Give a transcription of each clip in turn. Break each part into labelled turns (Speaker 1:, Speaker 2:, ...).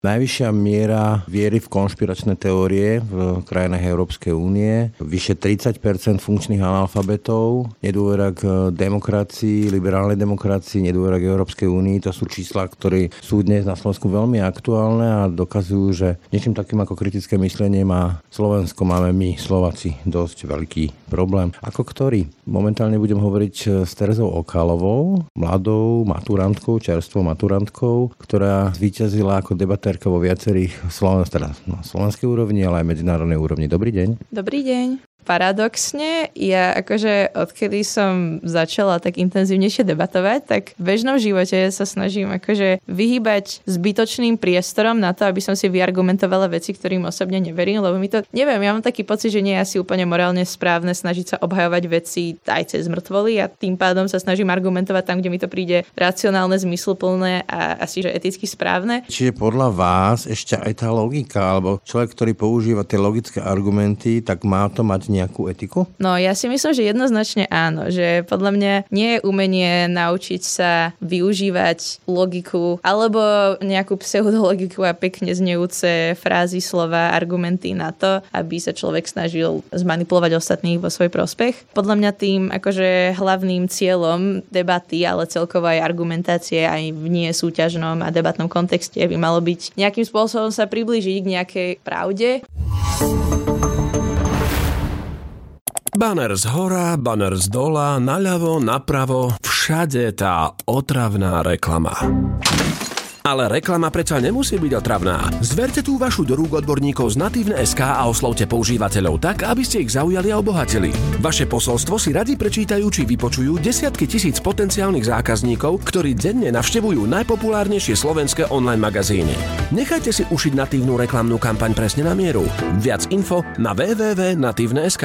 Speaker 1: Najvyššia miera viery v konšpiračné teórie v krajinách Európskej únie, vyše 30% funkčných analfabetov, nedôvera k demokracii, liberálnej demokracii, nedôvera k Európskej únii. To sú čísla, ktoré sú dnes na Slovensku veľmi aktuálne a dokazujú, že niečím takým ako kritické myslenie má Slovensko, máme my, Slováci, dosť veľký problém. Ako ktorý? Momentálne budem hovoriť s Terezou Okalovou, mladou maturantkou, čerstvou maturantkou, ktorá zvíťazila ako debatérka amatérka vo viacerých Sloven- teda na slovenskej úrovni, ale aj medzinárodnej úrovni. Dobrý deň.
Speaker 2: Dobrý deň. Paradoxne, ja akože odkedy som začala tak intenzívnejšie debatovať, tak v bežnom živote sa snažím akože vyhýbať zbytočným priestorom na to, aby som si vyargumentovala veci, ktorým osobne neverím, lebo mi to, neviem, ja mám taký pocit, že nie je asi úplne morálne správne snažiť sa obhajovať veci aj cez mŕtvoly a tým pádom sa snažím argumentovať tam, kde mi to príde racionálne, zmysluplné a asi, že eticky správne.
Speaker 1: Čiže podľa vás ešte aj tá logika, alebo človek, ktorý používa tie logické argumenty, tak má to mať nejakú etiku?
Speaker 2: No ja si myslím, že jednoznačne áno, že podľa mňa nie je umenie naučiť sa využívať logiku alebo nejakú pseudologiku a pekne znejúce frázy, slova, argumenty na to, aby sa človek snažil zmanipulovať ostatných vo svoj prospech. Podľa mňa tým akože hlavným cieľom debaty, ale celkovo aj argumentácie aj v nie súťažnom a debatnom kontexte by malo byť nejakým spôsobom sa priblížiť k nejakej pravde.
Speaker 3: Banner z hora, banner z dola, naľavo, napravo, všade tá otravná reklama. Ale reklama predsa nemusí byť otravná. Zverte tú vašu do rúk odborníkov z Natívne.sk a oslovte používateľov tak, aby ste ich zaujali a obohatili. Vaše posolstvo si radi prečítajú či vypočujú desiatky tisíc potenciálnych zákazníkov, ktorí denne navštevujú najpopulárnejšie slovenské online magazíny. Nechajte si ušiť natívnu reklamnú kampaň presne na mieru. Viac info na www.natívne.sk.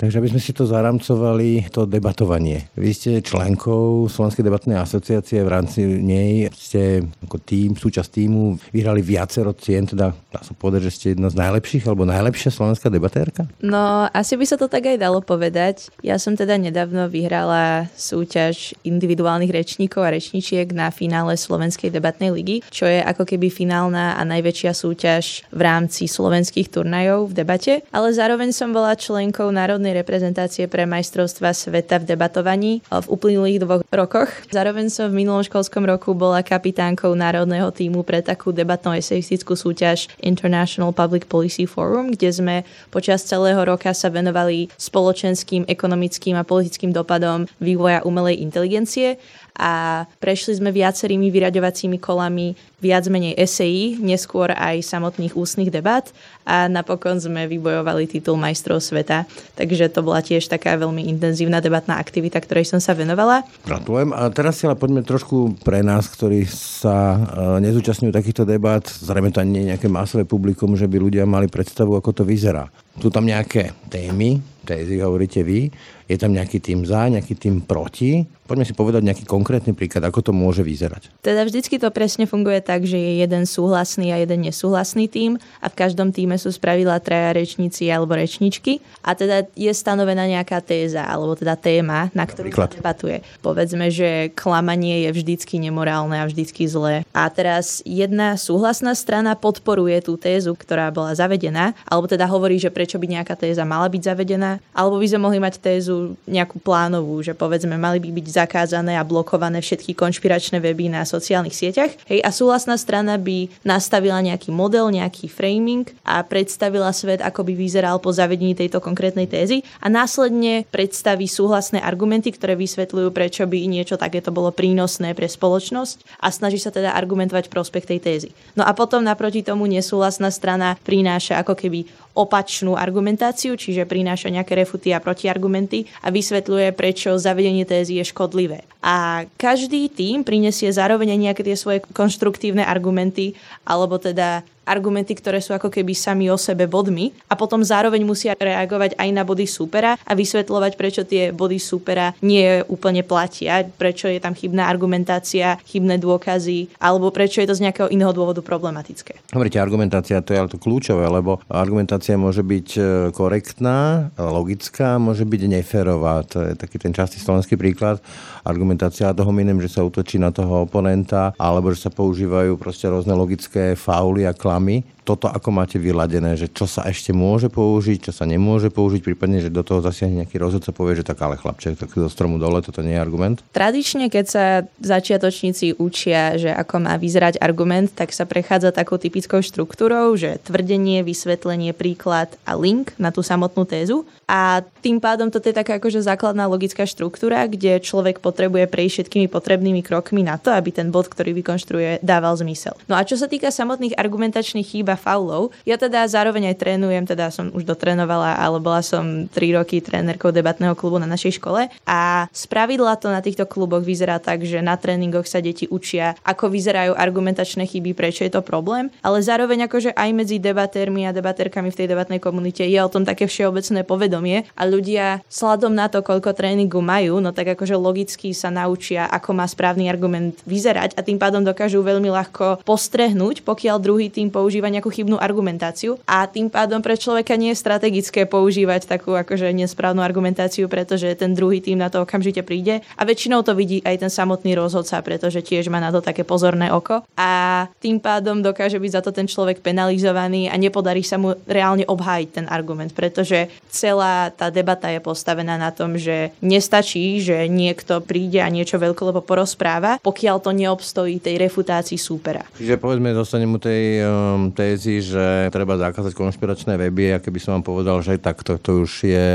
Speaker 1: Takže aby sme si to zaramcovali, to debatovanie. Vy ste členkou Slovenskej debatnej asociácie, v rámci nej ste ako tým, súčasť týmu vyhrali viacero cien, teda dá sa povedať, že ste jedna z najlepších alebo najlepšia slovenská debatérka?
Speaker 2: No, asi by sa to tak aj dalo povedať. Ja som teda nedávno vyhrala súťaž individuálnych rečníkov a rečníčiek na finále Slovenskej debatnej ligy, čo je ako keby finálna a najväčšia súťaž v rámci slovenských turnajov v debate, ale zároveň som bola členkou Národnej národnej reprezentácie pre majstrovstva sveta v debatovaní v uplynulých dvoch rokoch. Zároveň som v minulom školskom roku bola kapitánkou národného týmu pre takú debatnú eseistickú súťaž International Public Policy Forum, kde sme počas celého roka sa venovali spoločenským, ekonomickým a politickým dopadom vývoja umelej inteligencie a prešli sme viacerými vyraďovacími kolami viac menej esejí, neskôr aj samotných ústnych debat a napokon sme vybojovali titul majstrov sveta. Takže to bola tiež taká veľmi intenzívna debatná aktivita, ktorej som sa venovala.
Speaker 1: Gratulujem. A teraz si ale poďme trošku pre nás, ktorí sa e, nezúčastňujú takýchto debat, zrejme to nie je nejaké masové publikum, že by ľudia mali predstavu, ako to vyzerá. Sú tam nejaké témy, tézy hovoríte vy, je tam nejaký tým za, nejaký tým proti. Poďme si povedať nejaký konkrétny príklad, ako to môže vyzerať.
Speaker 2: Teda vždycky to presne funguje tak, že je jeden súhlasný a jeden nesúhlasný tým a v každom týme sú spravidla traja rečníci alebo rečničky a teda je stanovená nejaká téza alebo teda téma, na ktorú sa debatuje. Povedzme, že klamanie je vždycky nemorálne a vždycky zlé. A teraz jedna súhlasná strana podporuje tú tézu, ktorá bola zavedená, alebo teda hovorí, že prečo by nejaká téza mala byť zavedená, alebo by sme mohli mať tézu nejakú plánovú, že povedzme mali by byť zakázané a blokované všetky konšpiračné weby na sociálnych sieťach. Hej, a súhlasná strana by nastavila nejaký model, nejaký framing a predstavila svet, ako by vyzeral po zavedení tejto konkrétnej tézy a následne predstaví súhlasné argumenty, ktoré vysvetľujú, prečo by niečo takéto bolo prínosné pre spoločnosť a snaží sa teda argumentovať prospech tej tézy. No a potom naproti tomu nesúhlasná strana prináša ako keby opačnú argumentáciu, čiže prináša nejaké refuty a protiargumenty a vysvetľuje, prečo zavedenie tézy je škodlivé. A každý tým prinesie zároveň nejaké tie svoje konštruktívne argumenty, alebo teda argumenty, ktoré sú ako keby sami o sebe bodmi a potom zároveň musia reagovať aj na body supera a vysvetľovať, prečo tie body supera nie úplne platia, prečo je tam chybná argumentácia, chybné dôkazy, alebo prečo je to z nejakého iného dôvodu problematické.
Speaker 1: Hovoríte, argumentácia to je ale to kľúčové, lebo argumentácia môže byť e, korektná, logická, môže byť neférová. To je taký ten častý slovenský príklad. Argumentácia toho hominem, že sa utočí na toho oponenta, alebo že sa používajú proste rôzne logické fauly a klamy toto ako máte vyladené, že čo sa ešte môže použiť, čo sa nemôže použiť, prípadne, že do toho zasiahne nejaký rozhodca, povie, že tak ale chlapče, tak do stromu dole, toto nie je argument?
Speaker 2: Tradične, keď sa začiatočníci učia, že ako má vyzerať argument, tak sa prechádza takou typickou štruktúrou, že tvrdenie, vysvetlenie, príklad a link na tú samotnú tézu. A tým pádom toto je taká akože základná logická štruktúra, kde človek potrebuje prejsť všetkými potrebnými krokmi na to, aby ten bod, ktorý vykonštruuje, dával zmysel. No a čo sa týka samotných argumentačných chýb a faulov. Ja teda zároveň aj trénujem, teda som už dotrénovala, ale bola som 3 roky trénerkou debatného klubu na našej škole a spravidla to na týchto kluboch vyzerá tak, že na tréningoch sa deti učia, ako vyzerajú argumentačné chyby, prečo je to problém, ale zároveň akože aj medzi debatérmi a debatérkami v tej debatnej komunite je o tom také všeobecné povedomie a ľudia sladom na to, koľko tréningu majú, no tak akože logicky sa naučia, ako má správny argument vyzerať a tým pádom dokážu veľmi ľahko postrehnúť, pokiaľ druhý tým používa nejakú chybnú argumentáciu. A tým pádom pre človeka nie je strategické používať takú akože nesprávnu argumentáciu, pretože ten druhý tým na to okamžite príde. A väčšinou to vidí aj ten samotný rozhodca, pretože tiež má na to také pozorné oko. A tým pádom dokáže byť za to ten človek penalizovaný a nepodarí sa mu reálne obhájiť ten argument, pretože celá tá debata je postavená na tom, že nestačí, že niekto príde a niečo veľkolepo porozpráva, pokiaľ to neobstojí tej refutácii súpera.
Speaker 1: Čiže povedzme, dostanem mu tej um, tézy, že treba zakázať konšpiračné weby a keby som vám povedal, že tak to, to už je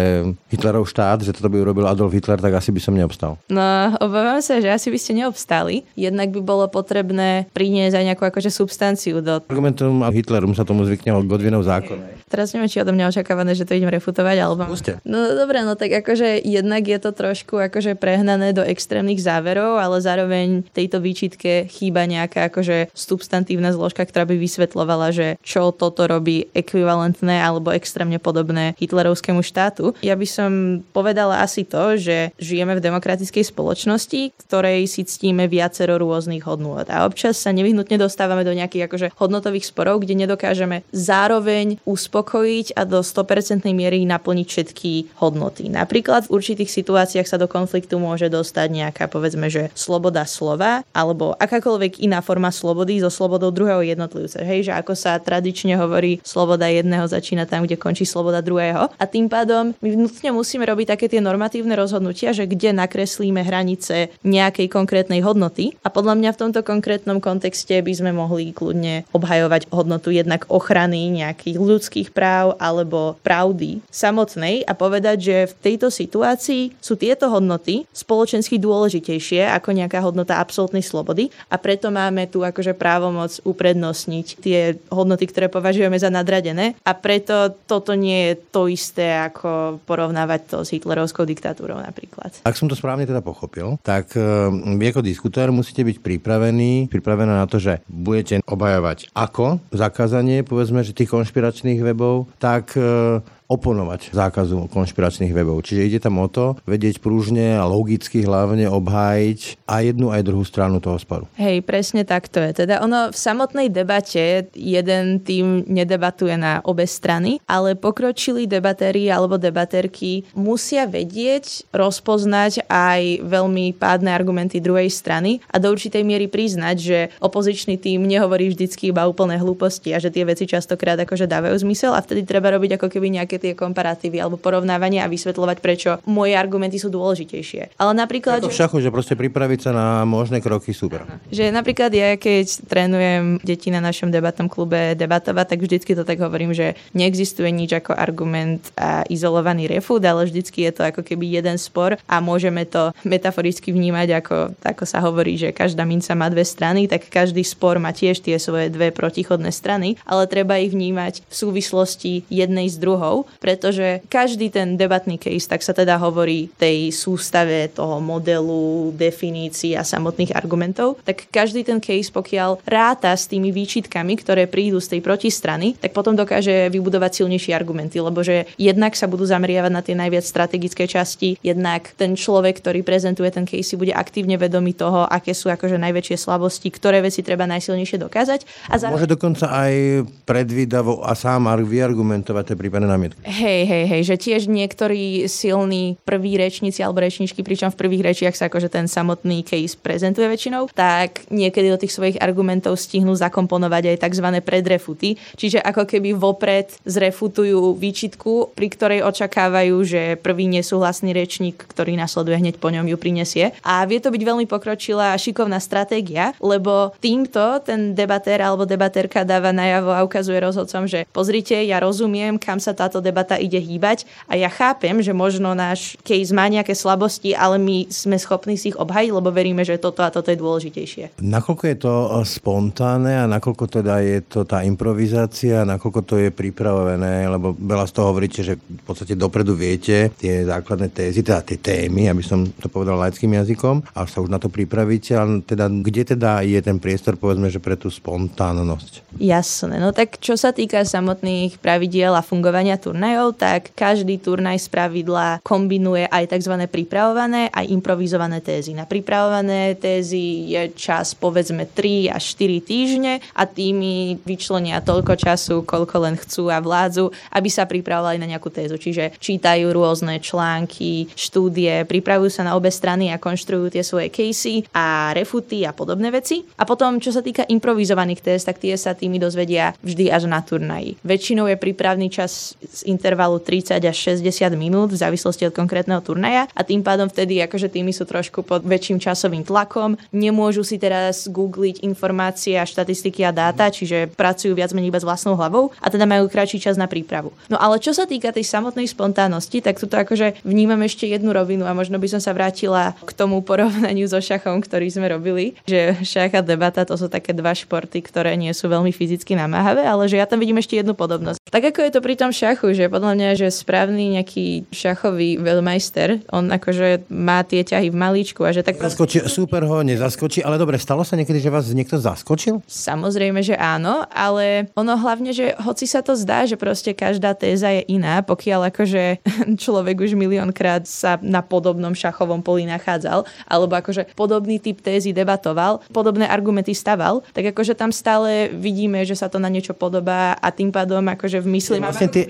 Speaker 1: Hitlerov štát, že toto by urobil Adolf Hitler, tak asi by som neobstal.
Speaker 2: No, obávam sa, že asi by ste neobstali. Jednak by bolo potrebné priniesť aj nejakú akože substanciu do...
Speaker 1: Argumentum a Hitlerum sa tomu zvykne od Godvinov zákon.
Speaker 2: Teraz neviem, či odo mňa očakávané, že to idem refutovať, alebo...
Speaker 1: Puste.
Speaker 2: No dobre, no tak akože jednak je to trošku akože prehnané do extrémnych záverov, ale zároveň tejto výčitke chýba nejaká akože substantívna zložka, ktorá by vysvetlovala, že čo toto robí ekvivalentné alebo extrémne podobné hitlerovskému štátu. Ja by som povedala asi to, že žijeme v demokratickej spoločnosti, ktorej si ctíme viacero rôznych hodnôt. A občas sa nevyhnutne dostávame do nejakých akože hodnotových sporov, kde nedokážeme zároveň uspokojiť a do 100% miery naplniť všetky hodnoty. Napríklad v určitých situáciách sa do konfliktu môže dostať nejaká, povedzme, že sloboda slova alebo akákoľvek iná forma slobody so slobodou druhého jednotlivca. Hej, že ako sa tradične hovorí, sloboda jedného začína tam, kde končí sloboda druhého. A tým pádom my nutne musíme robiť také tie normatívne rozhodnutia, že kde nakreslíme hranice nejakej konkrétnej hodnoty. A podľa mňa v tomto konkrétnom kontexte by sme mohli kľudne obhajovať hodnotu jednak ochrany nejakých ľudských práv alebo pravdy samotnej a povedať, že v tejto situácii sú tieto hodnoty spoločensky dôležitejšie ako nejaká hodnota absolútnej slobody a preto máme tu akože právomoc uprednostniť tie hodnoty ktoré považujeme za nadradené a preto toto nie je to isté, ako porovnávať to s hitlerovskou diktatúrou napríklad.
Speaker 1: Ak som to správne teda pochopil, tak vy ako diskutér musíte byť pripravení, pripravená na to, že budete obhajovať ako zakázanie, povedzme, že tých konšpiračných webov, tak e, oponovať zákazu konšpiračných webov. Čiže ide tam o to vedieť prúžne a logicky hlavne obhájiť aj jednu aj druhú stranu toho sporu.
Speaker 2: Hej, presne tak to je. Teda ono v samotnej debate jeden tým nedebatuje na obe strany, ale pokročilí debatéri alebo debatérky musia vedieť, rozpoznať aj veľmi pádne argumenty druhej strany a do určitej miery priznať, že opozičný tým nehovorí vždycky iba úplné hlúposti a že tie veci častokrát akože dávajú zmysel a vtedy treba robiť ako keby nejaké tie komparatívy alebo porovnávania a vysvetľovať, prečo moje argumenty sú dôležitejšie. Ale napríklad...
Speaker 1: Ako v šachu, že proste pripraviť sa na možné kroky super.
Speaker 2: Že napríklad ja, keď trénujem deti na našom debatnom klube debatovať, tak vždycky to tak hovorím, že neexistuje nič ako argument a izolovaný refút, ale vždycky je to ako keby jeden spor a môžeme to metaforicky vnímať ako, ako sa hovorí, že každá minca má dve strany, tak každý spor má tiež tie svoje dve protichodné strany, ale treba ich vnímať v súvislosti jednej s druhou pretože každý ten debatný case, tak sa teda hovorí tej sústave toho modelu, definícií a samotných argumentov, tak každý ten case, pokiaľ ráta s tými výčitkami, ktoré prídu z tej protistrany, tak potom dokáže vybudovať silnejšie argumenty, lebo že jednak sa budú zameriavať na tie najviac strategické časti, jednak ten človek, ktorý prezentuje ten case, si bude aktívne vedomý toho, aké sú akože najväčšie slabosti, ktoré veci treba najsilnejšie dokázať.
Speaker 1: A zároveň... Môže dokonca aj predvídavo a sám vyargumentovať tie prípadné námietky.
Speaker 2: Hej, hej, hej, že tiež niektorí silní prví rečníci alebo rečničky, pričom v prvých rečiach sa akože ten samotný case prezentuje väčšinou, tak niekedy do tých svojich argumentov stihnú zakomponovať aj tzv. predrefuty, čiže ako keby vopred zrefutujú výčitku, pri ktorej očakávajú, že prvý nesúhlasný rečník, ktorý nasleduje hneď po ňom ju prinesie. A vie to byť veľmi pokročilá a šikovná stratégia, lebo týmto ten debatér alebo debatérka dáva najavo a ukazuje rozhodcom, že pozrite, ja rozumiem, kam sa táto debata ide hýbať a ja chápem, že možno náš case má nejaké slabosti, ale my sme schopní si ich obhajiť, lebo veríme, že toto a toto je dôležitejšie.
Speaker 1: Nakoľko je to eh, spontánne a nakoľko teda je to tá improvizácia, nakoľko to je pripravené, lebo veľa z toho hovoríte, že v podstate dopredu viete tie základné tézy, teda tie témy, aby som to povedal laickým jazykom, a sa už na to pripravíte, ale teda kde teda je ten priestor, povedzme, že pre tú spontánnosť?
Speaker 2: Jasné, no tak čo sa týka samotných pravidiel a fungovania turnajov, tak každý turnaj z pravidla kombinuje aj tzv. pripravované aj improvizované tézy. Na pripravované tézy je čas povedzme 3 až 4 týždne a tými vyčlenia toľko času, koľko len chcú a vládzu, aby sa pripravovali na nejakú tézu. Čiže čítajú rôzne články, štúdie, pripravujú sa na obe strany a konštruujú tie svoje casey a refuty a podobné veci. A potom, čo sa týka improvizovaných téz, tak tie sa tými dozvedia vždy až na turnaji. Väčšinou je prípravný čas z intervalu 30 až 60 minút v závislosti od konkrétneho turnaja a tým pádom vtedy akože tými sú trošku pod väčším časovým tlakom. Nemôžu si teraz googliť informácie a štatistiky a dáta, čiže pracujú viac menej iba s vlastnou hlavou a teda majú kratší čas na prípravu. No ale čo sa týka tej samotnej spontánnosti, tak tu akože vnímam ešte jednu rovinu a možno by som sa vrátila k tomu porovnaniu so šachom, ktorý sme robili, že šach a debata to sú také dva športy, ktoré nie sú veľmi fyzicky namáhavé, ale že ja tam vidím ešte jednu podobnosť. Tak ako je to pri tom šachu, že podľa mňa, že správny nejaký šachový veľmajster, on akože má tie ťahy v malíčku a že tak...
Speaker 1: Zaskočí, super ho nezaskočí, ale dobre, stalo sa niekedy, že vás niekto zaskočil?
Speaker 2: Samozrejme, že áno, ale ono hlavne, že hoci sa to zdá, že proste každá téza je iná, pokiaľ akože človek už miliónkrát sa na podobnom šachovom poli nachádzal, alebo akože podobný typ tézy debatoval, podobné argumenty staval, tak akože tam stále vidíme, že sa to na niečo podobá a tým pádom akože že v mysli
Speaker 1: vlastne tie,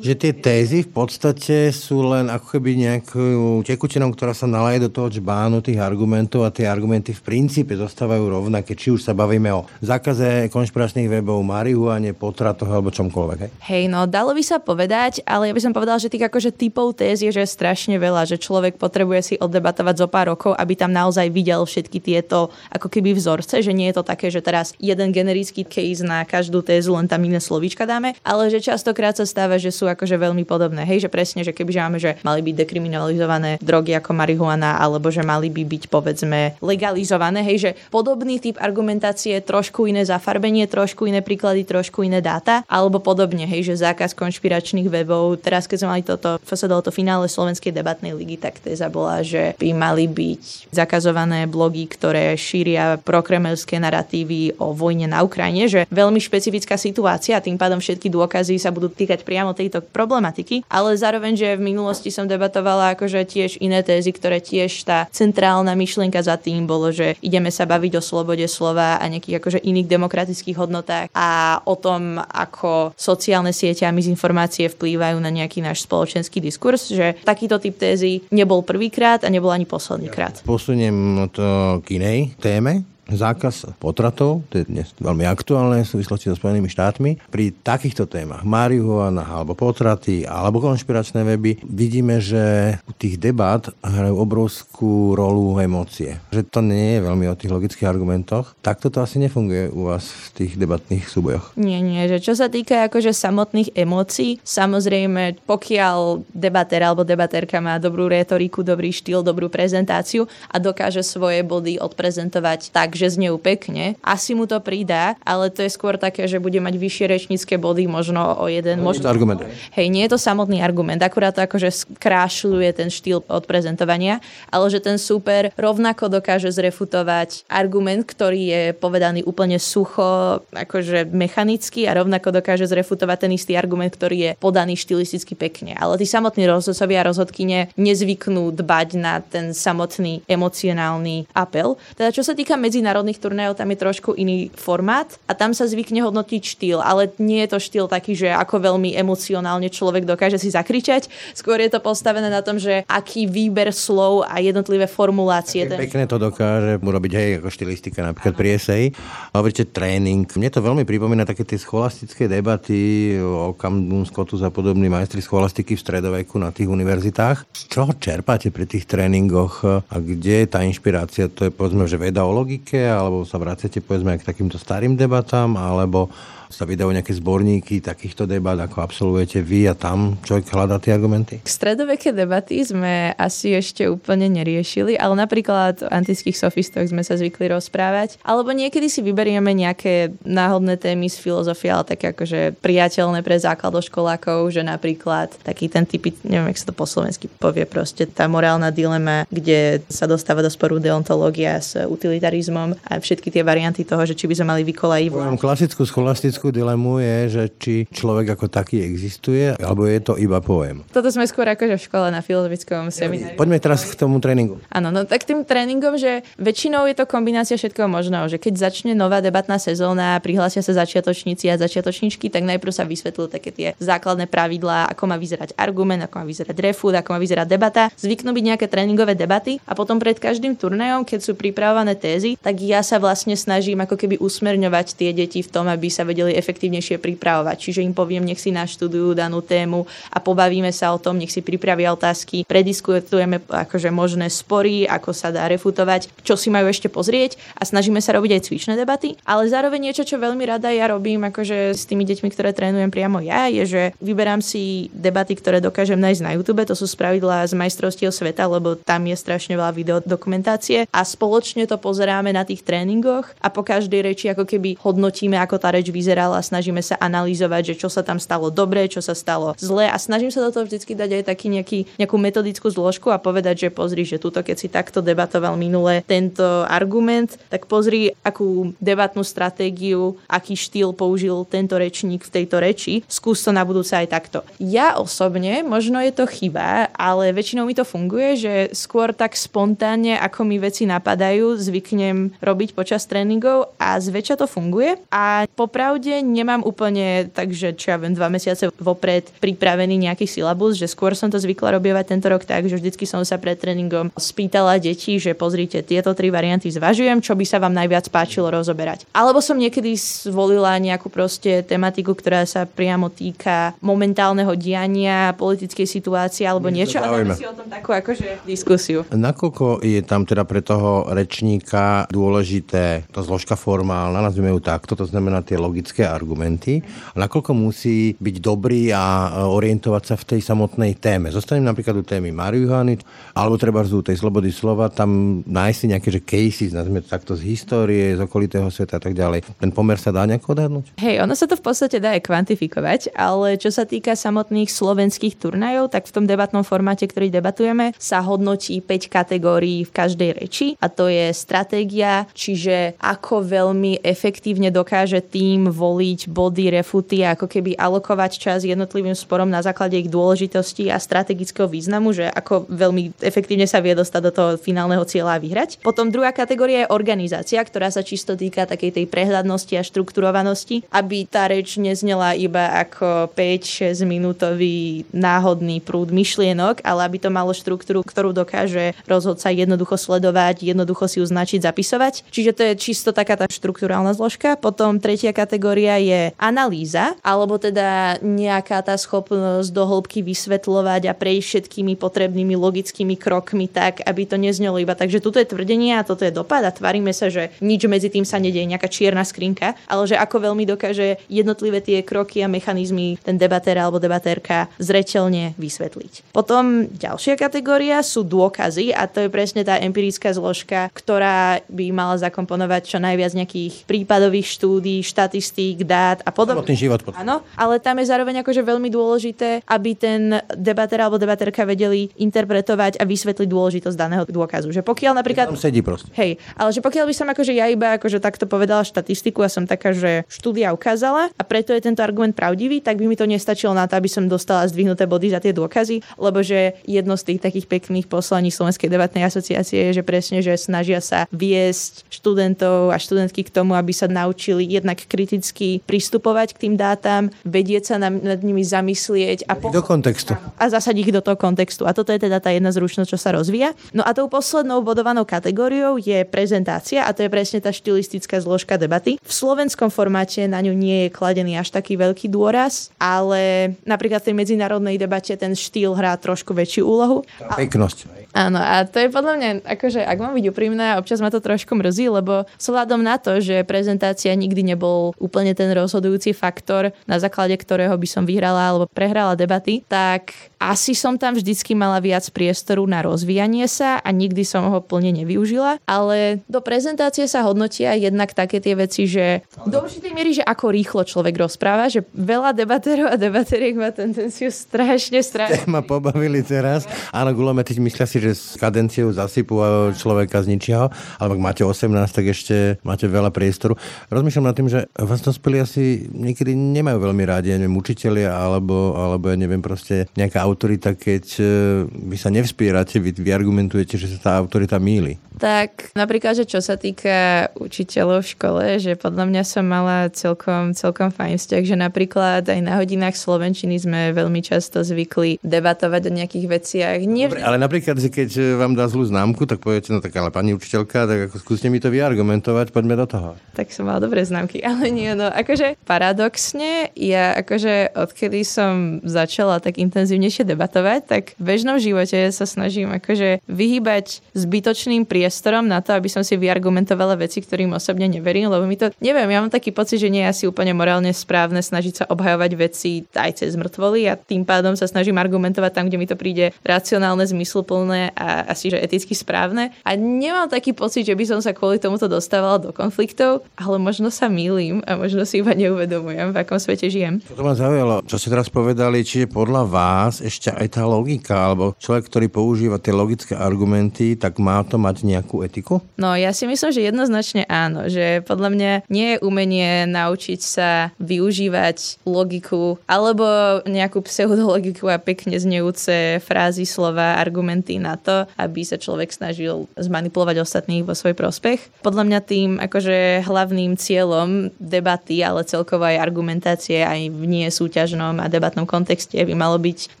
Speaker 1: že tie tézy v podstate sú len ako keby nejakou tekutinou, ktorá sa nalaje do toho čbánu tých argumentov a tie argumenty v princípe zostávajú rovnaké, či už sa bavíme o zákaze konšpiračných webov, marihuane, potratoch alebo čomkoľvek. Hej?
Speaker 2: hej, no dalo by sa povedať, ale ja by som povedal, že tých akože typov téz je že strašne veľa, že človek potrebuje si oddebatovať zo pár rokov, aby tam naozaj videl všetky tieto ako keby vzorce, že nie je to také, že teraz jeden generický case na každú tézu, len tam iné slovíčka dáme, ale ale že častokrát sa stáva, že sú akože veľmi podobné. Hej, že presne, že kebyže máme, že mali byť dekriminalizované drogy ako marihuana, alebo že mali by byť povedzme legalizované, hej, že podobný typ argumentácie, trošku iné zafarbenie, trošku iné príklady, trošku iné dáta, alebo podobne, hej, že zákaz konšpiračných webov. Teraz, keď sme mali toto, sa to finále Slovenskej debatnej ligy, tak téza bola, že by mali byť zakazované blogy, ktoré šíria prokremelské narratívy o vojne na Ukrajine, že veľmi špecifická situácia, tým pádom všetky dôkazy sa budú týkať priamo tejto problematiky, ale zároveň, že v minulosti som debatovala akože tiež iné tézy, ktoré tiež tá centrálna myšlienka za tým bolo, že ideme sa baviť o slobode slova a nejakých akože iných demokratických hodnotách a o tom, ako sociálne siete a mizinformácie vplývajú na nejaký náš spoločenský diskurs, že takýto typ tézy nebol prvýkrát a nebol ani posledný krát.
Speaker 1: Posuniem to k inej téme, zákaz potratov, to je dnes veľmi aktuálne v súvislosti so Spojenými štátmi. Pri takýchto témach, marihuana alebo potraty alebo konšpiračné weby, vidíme, že u tých debát hrajú obrovskú rolu emócie. Že to nie je veľmi o tých logických argumentoch. Takto to asi nefunguje u vás v tých debatných súbojoch.
Speaker 2: Nie, nie, že čo sa týka akože samotných emócií, samozrejme, pokiaľ debatér alebo debatérka má dobrú retoriku, dobrý štýl, dobrú prezentáciu a dokáže svoje body odprezentovať tak, že znejú pekne. Asi mu to pridá, ale to je skôr také, že bude mať vyššie rečnícke body, možno o jeden.
Speaker 1: Možno... To argument.
Speaker 2: Hej, nie je to samotný argument, akurát to akože skrášľuje ten štýl odprezentovania, ale že ten super rovnako dokáže zrefutovať argument, ktorý je povedaný úplne sucho, akože mechanicky a rovnako dokáže zrefutovať ten istý argument, ktorý je podaný štilisticky pekne. Ale tí samotní rozhodcovia a rozhodkyne nezvyknú dbať na ten samotný emocionálny apel. Teda čo sa týka medzinárodných turnajov, tam je trošku iný formát a tam sa zvykne hodnotiť štýl, ale nie je to štýl taký, že ako veľmi emocionálne človek dokáže si zakričať. Skôr je to postavené na tom, že aký výber slov a jednotlivé formulácie.
Speaker 1: Ten... Pekne to dokáže urobiť aj ako štilistika, napríklad pri esej. Hovoríte tréning. Mne to veľmi pripomína také tie scholastické debaty o Camden Scottu za podobný majstri scholastiky v stredoveku na tých univerzitách. Z čoho čerpáte pri tých tréningoch a kde je tá inšpirácia? To je povedzme, že veda o logike, alebo sa vracete povedzme aj k takýmto starým debatám, alebo sa vydajú nejaké zborníky takýchto debat, ako absolvujete vy a tam človek hľadá tie argumenty?
Speaker 2: Stredoveké debaty sme asi ešte úplne neriešili, ale napríklad o antických sofistoch sme sa zvykli rozprávať. Alebo niekedy si vyberieme nejaké náhodné témy z filozofie, ale také akože priateľné pre základoškolákov, že napríklad taký ten typ, neviem, jak sa to po slovensky povie proste, tá morálna dilema, kde sa dostáva do sporu deontológia s utilitarizmom a všetky tie varianty toho, že či by sme mali vykolajiť.
Speaker 1: Klasickú scholastickú etickú dilemu je, že či človek ako taký existuje, alebo je to iba pojem.
Speaker 2: Toto sme skôr akože v škole na filozofickom seminári.
Speaker 1: Poďme teraz k tomu tréningu.
Speaker 2: Áno, no tak tým tréningom, že väčšinou je to kombinácia všetkého možného, že keď začne nová debatná sezóna, prihlásia sa začiatočníci a začiatočníčky, tak najprv sa vysvetľujú také tie základné pravidlá, ako má vyzerať argument, ako má vyzerať refút, ako má vyzerať debata. Zvyknú byť nejaké tréningové debaty a potom pred každým turnajom, keď sú pripravované tézy, tak ja sa vlastne snažím ako keby usmerňovať tie deti v tom, aby sa vedeli vedeli efektívnejšie pripravovať. Čiže im poviem, nech si naštudujú danú tému a pobavíme sa o tom, nech si pripravia otázky, prediskutujeme akože možné spory, ako sa dá refutovať, čo si majú ešte pozrieť a snažíme sa robiť aj cvičné debaty. Ale zároveň niečo, čo veľmi rada ja robím akože s tými deťmi, ktoré trénujem priamo ja, je, že vyberám si debaty, ktoré dokážem nájsť na YouTube. To sú spravidla z majstrovstiev sveta, lebo tam je strašne veľa videodokumentácie a spoločne to pozeráme na tých tréningoch a po každej reči ako keby hodnotíme, ako tá reč vyzerá vyzeral a snažíme sa analyzovať, že čo sa tam stalo dobre, čo sa stalo zle a snažím sa do toho vždy dať aj taký nejaký, nejakú metodickú zložku a povedať, že pozri, že tuto keď si takto debatoval minule tento argument, tak pozri, akú debatnú stratégiu, aký štýl použil tento rečník v tejto reči, skús to na budúce aj takto. Ja osobne, možno je to chyba, ale väčšinou mi to funguje, že skôr tak spontánne, ako mi veci napadajú, zvyknem robiť počas tréningov a zväčša to funguje. A popravde pravde nemám úplne, takže čo ja viem, dva mesiace vopred pripravený nejaký syllabus, že skôr som to zvykla robievať tento rok tak, že vždycky som sa pred tréningom spýtala deti, že pozrite, tieto tri varianty zvažujem, čo by sa vám najviac páčilo rozoberať. Alebo som niekedy zvolila nejakú proste tematiku, ktorá sa priamo týka momentálneho diania, politickej situácie alebo niečo a dáme si o tom takú akože diskusiu.
Speaker 1: Nakoľko je tam teda pre toho rečníka dôležité tá zložka formálna, nazvime ju takto, to znamená tie logické logické argumenty a nakoľko musí byť dobrý a orientovať sa v tej samotnej téme. Zostanem napríklad u témy marihuany, alebo treba z tej slobody slova, tam nájsť si nejaké že cases, nazvime to takto z histórie, z okolitého sveta a tak ďalej. Ten pomer sa dá nejako odhadnúť?
Speaker 2: Hej, ono sa to v podstate dá aj kvantifikovať, ale čo sa týka samotných slovenských turnajov, tak v tom debatnom formáte, ktorý debatujeme, sa hodnotí 5 kategórií v každej reči a to je stratégia, čiže ako veľmi efektívne dokáže tým vo voliť body, refuty a ako keby alokovať čas jednotlivým sporom na základe ich dôležitosti a strategického významu, že ako veľmi efektívne sa vie dostať do toho finálneho cieľa a vyhrať. Potom druhá kategória je organizácia, ktorá sa čisto týka takej tej prehľadnosti a štrukturovanosti, aby tá reč neznela iba ako 5-6 minútový náhodný prúd myšlienok, ale aby to malo štruktúru, ktorú dokáže rozhodca jednoducho sledovať, jednoducho si ju značiť, zapisovať. Čiže to je čisto taká tá štruktúrálna zložka. Potom tretia kategória kategória je analýza, alebo teda nejaká tá schopnosť do hĺbky vysvetľovať a prejsť všetkými potrebnými logickými krokmi tak, aby to neznelo iba tak, že toto je tvrdenie a toto je dopad a tvárime sa, že nič medzi tým sa nedieje, nejaká čierna skrinka, ale že ako veľmi dokáže jednotlivé tie kroky a mechanizmy ten debatér alebo debatérka zreteľne vysvetliť. Potom ďalšia kategória sú dôkazy a to je presne tá empirická zložka, ktorá by mala zakomponovať čo najviac nejakých prípadových štúdí, štatistík, dát a podobne.
Speaker 1: život.
Speaker 2: Áno, ale tam je zároveň akože veľmi dôležité, aby ten debatér alebo debaterka vedeli interpretovať a vysvetliť dôležitosť daného dôkazu. Že pokiaľ napríklad...
Speaker 1: Tam sedí proste.
Speaker 2: Hej, ale že pokiaľ by som akože ja iba akože takto povedala štatistiku a som taká, že štúdia ukázala a preto je tento argument pravdivý, tak by mi to nestačilo na to, aby som dostala zdvihnuté body za tie dôkazy, lebo že jedno z tých takých pekných poslaní Slovenskej debatnej asociácie je, že presne, že snažia sa viesť študentov a študentky k tomu, aby sa naučili jednak kriticky pristupovať k tým dátam, vedieť sa nad nimi zamyslieť a,
Speaker 1: po... do kontextu.
Speaker 2: a zasadiť ich do toho kontextu. A toto je teda tá jedna zručnosť, čo sa rozvíja. No a tou poslednou bodovanou kategóriou je prezentácia a to je presne tá štilistická zložka debaty. V slovenskom formáte na ňu nie je kladený až taký veľký dôraz, ale napríklad v tej medzinárodnej debate ten štýl hrá trošku väčšiu úlohu.
Speaker 1: Peknosť.
Speaker 2: Áno, a to je podľa mňa, akože ak mám byť úprimná, občas ma to trošku mrzí, lebo vzhľadom na to, že prezentácia nikdy nebol úplne ten rozhodujúci faktor, na základe ktorého by som vyhrala alebo prehrala debaty, tak asi som tam vždycky mala viac priestoru na rozvíjanie sa a nikdy som ho plne nevyužila, ale do prezentácie sa hodnotia jednak také tie veci, že do určitej miery, že ako rýchlo človek rozpráva, že veľa debatérov a debatériek má tendenciu strašne, strašne.
Speaker 1: ma pobavili teraz. Áno, gulometiť myslia si, že s kadenciou zasypú človeka z ničieho, ale ak máte 18, tak ešte máte veľa priestoru. Rozmýšľam nad tým, že vás dospelí asi niekedy nemajú veľmi rádi, ja neviem, učiteľia alebo, alebo ja neviem, proste nejaká autorita, keď e, vy sa nevspierate, vy, vy argumentujete, že sa tá autorita míli.
Speaker 2: Tak napríklad, že čo sa týka učiteľov v škole, že podľa mňa som mala celkom, celkom fajn vzťah, že napríklad aj na hodinách Slovenčiny sme veľmi často zvykli debatovať o nejakých veciach. Nie...
Speaker 1: Dobre, ale napríklad, keď e, vám dá zlú známku, tak poviete, no tak ale pani učiteľka, tak ako skúste mi to vyargumentovať, poďme do toho.
Speaker 2: Tak som mala dobré známky, ale nie, no akože paradoxne, ja akože odkedy som začala tak intenzívnejšie debatovať, tak v bežnom živote sa snažím akože vyhýbať zbytočným priestorom na to, aby som si vyargumentovala veci, ktorým osobne neverím, lebo mi to, neviem, ja mám taký pocit, že nie je asi úplne morálne správne snažiť sa obhajovať veci aj cez mŕtvoly a tým pádom sa snažím argumentovať tam, kde mi to príde racionálne, zmysluplné a asi, že eticky správne. A nemám taký pocit, že by som sa kvôli tomuto dostávala do konfliktov, ale možno sa mýlim a možno si iba neuvedomujem, v akom svete žijem.
Speaker 1: To ma zaujalo, čo ste teraz povedali, čiže podľa vás ešte aj tá logika, alebo človek, ktorý používa tie logické argumenty, tak má to mať nejakú etiku?
Speaker 2: No ja si myslím, že jednoznačne áno, že podľa mňa nie je umenie naučiť sa využívať logiku alebo nejakú pseudologiku a pekne znejúce frázy, slova, argumenty na to, aby sa človek snažil zmanipulovať ostatných vo svoj prospech. Podľa mňa tým akože hlavným cieľom debaty, ale celkovo aj argumentácie aj v nie súťažnom a debatnom kontexte by malo byť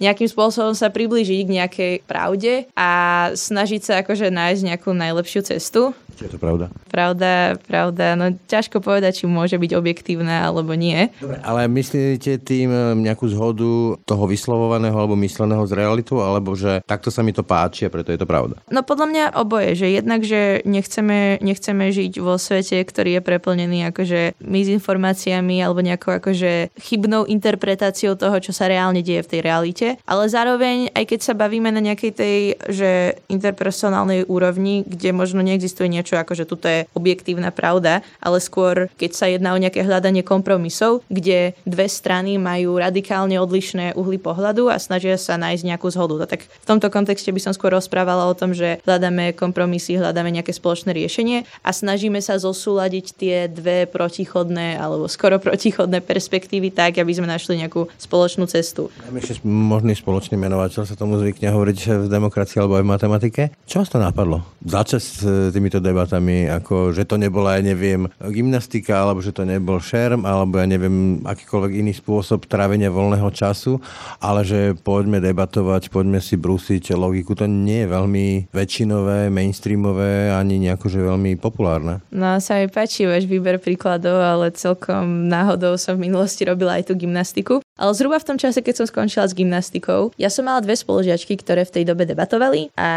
Speaker 2: nejakým spôsobom sa priblížiť k nejakej pravde a snažiť sa akože nájsť nejakú najlepšiu cestu.
Speaker 1: Či je to pravda?
Speaker 2: Pravda, pravda. No ťažko povedať, či môže byť objektívna alebo nie.
Speaker 1: Dobre, ale myslíte tým eh, nejakú zhodu toho vyslovovaného alebo mysleného z realitu, alebo že takto sa mi to páči a preto je to pravda?
Speaker 2: No podľa mňa oboje, že jednak, že nechceme, nechceme žiť vo svete, ktorý je preplnený akože mizinformáciami alebo nejakou akože chybnou interpretáciou toho, čo sa reálne deje v tej realite. Ale zároveň, aj keď sa bavíme na nejakej tej, že interpersonálnej úrovni, kde možno neexistuje niečo niečo ako, že tuto je objektívna pravda, ale skôr, keď sa jedná o nejaké hľadanie kompromisov, kde dve strany majú radikálne odlišné uhly pohľadu a snažia sa nájsť nejakú zhodu. No tak v tomto kontexte by som skôr rozprávala o tom, že hľadáme kompromisy, hľadáme nejaké spoločné riešenie a snažíme sa zosúľadiť tie dve protichodné alebo skoro protichodné perspektívy tak, aby sme našli nejakú spoločnú cestu.
Speaker 1: Ešte možný spoločný menovateľ sa tomu zvykne hovoriť v demokracii alebo aj v matematike. Čo vás to napadlo? Začať s týmito debatami debatami, ako že to nebola, ja neviem, gymnastika, alebo že to nebol šerm, alebo ja neviem, akýkoľvek iný spôsob trávenia voľného času, ale že poďme debatovať, poďme si brúsiť logiku, to nie je veľmi väčšinové, mainstreamové, ani nejako, že veľmi populárne.
Speaker 2: No sa mi páči váš výber príkladov, ale celkom náhodou som v minulosti robila aj tú gymnastiku. Ale zhruba v tom čase, keď som skončila s gymnastikou, ja som mala dve spolužiačky, ktoré v tej dobe debatovali a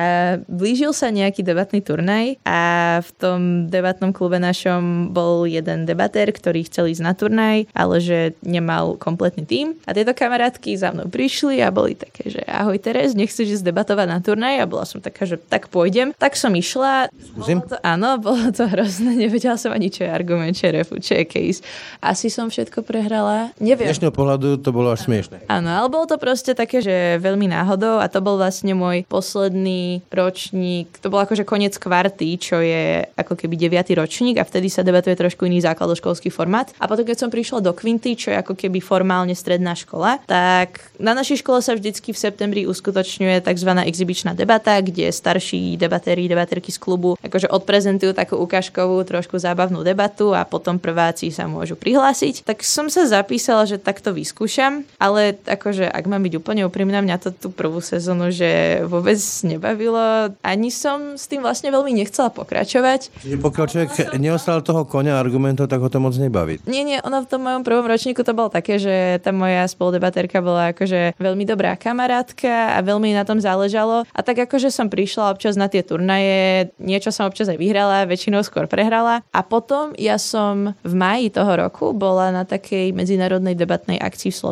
Speaker 2: blížil sa nejaký debatný turnaj a v tom debatnom klube našom bol jeden debatér, ktorý chcel ísť na turnaj, ale že nemal kompletný tým. A tieto kamarátky za mnou prišli a boli také, že ahoj Teres, nechceš ísť debatovať na turnaj? A bola som taká, že tak pôjdem. Tak som išla.
Speaker 1: Skúsim?
Speaker 2: Bolo to, áno, bolo to hrozné. Nevedela som ani, čo je argument, čo je refu, čo je case. Asi som všetko prehrala. Neviem.
Speaker 1: Z dnešného pohľadu to bolo až smiešne.
Speaker 2: Áno, ale bolo to proste také, že veľmi náhodou a to bol vlastne môj posledný ročník, to bol akože koniec kvarty, čo je ako keby deviatý ročník a vtedy sa debatuje trošku iný základoškolský formát. A potom, keď som prišla do Quinty, čo je ako keby formálne stredná škola, tak na našej škole sa vždycky v septembri uskutočňuje tzv. exibičná debata, kde starší debatéri, debatérky z klubu akože odprezentujú takú ukážkovú, trošku zábavnú debatu a potom prváci sa môžu prihlásiť. Tak som sa zapísala, že takto vyskúšam skúšam, ale akože ak mám byť úplne úprimná, mňa to tú prvú sezónu, že vôbec nebavilo. Ani som s tým vlastne veľmi nechcela pokračovať.
Speaker 1: Čiže pokiaľ človek som... neostal toho konia argumentov, tak ho to moc nebaví.
Speaker 2: Nie, nie, ono v tom mojom prvom ročníku to bolo také, že tá moja spoludebaterka bola akože veľmi dobrá kamarátka a veľmi na tom záležalo. A tak akože som prišla občas na tie turnaje, niečo som občas aj vyhrala, väčšinou skôr prehrala. A potom ja som v máji toho roku bola na takej medzinárodnej debatnej akcii v Slovensku,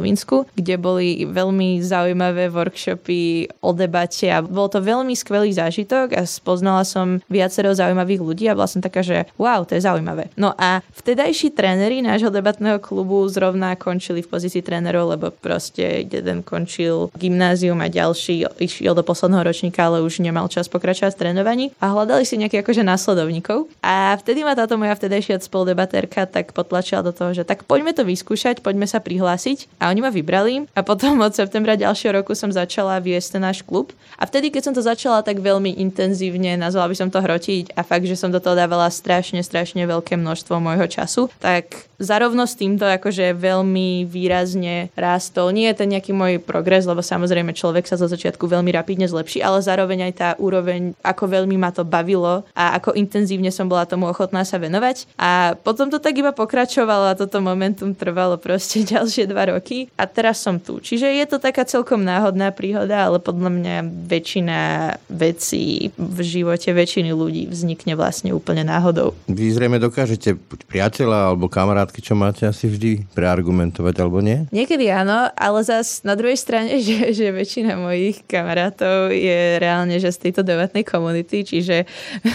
Speaker 2: kde boli veľmi zaujímavé workshopy o debate a bol to veľmi skvelý zážitok a spoznala som viacero zaujímavých ľudí a bola som taká, že wow, to je zaujímavé. No a vtedajší tréneri nášho debatného klubu zrovna končili v pozícii trénerov, lebo proste jeden končil gymnázium a ďalší išiel do posledného ročníka, ale už nemal čas pokračovať v trénovaní a hľadali si nejakých akože následovníkov. A vtedy ma táto moja vtedajšia spoludebatérka tak potlačila do toho, že tak poďme to vyskúšať, poďme sa prihlásiť. A oni ma vybrali a potom od septembra ďalšieho roku som začala viesť ten náš klub. A vtedy, keď som to začala tak veľmi intenzívne, nazvala by som to hrotiť a fakt, že som do toho dávala strašne, strašne veľké množstvo môjho času, tak zarovno s týmto akože veľmi výrazne rástol. Nie je ten nejaký môj progres, lebo samozrejme človek sa zo začiatku veľmi rapidne zlepší, ale zároveň aj tá úroveň, ako veľmi ma to bavilo a ako intenzívne som bola tomu ochotná sa venovať. A potom to tak iba pokračovalo a toto momentum trvalo proste ďalšie dva roky a teraz som tu. Čiže je to taká celkom náhodná príhoda, ale podľa mňa väčšina vecí v živote väčšiny ľudí vznikne vlastne úplne náhodou.
Speaker 1: Vy zrejme dokážete buď priateľa alebo kamarátky, čo máte asi vždy preargumentovať, alebo nie?
Speaker 2: Niekedy áno, ale zas na druhej strane, že, že väčšina mojich kamarátov je reálne, že z tejto debatnej komunity, čiže...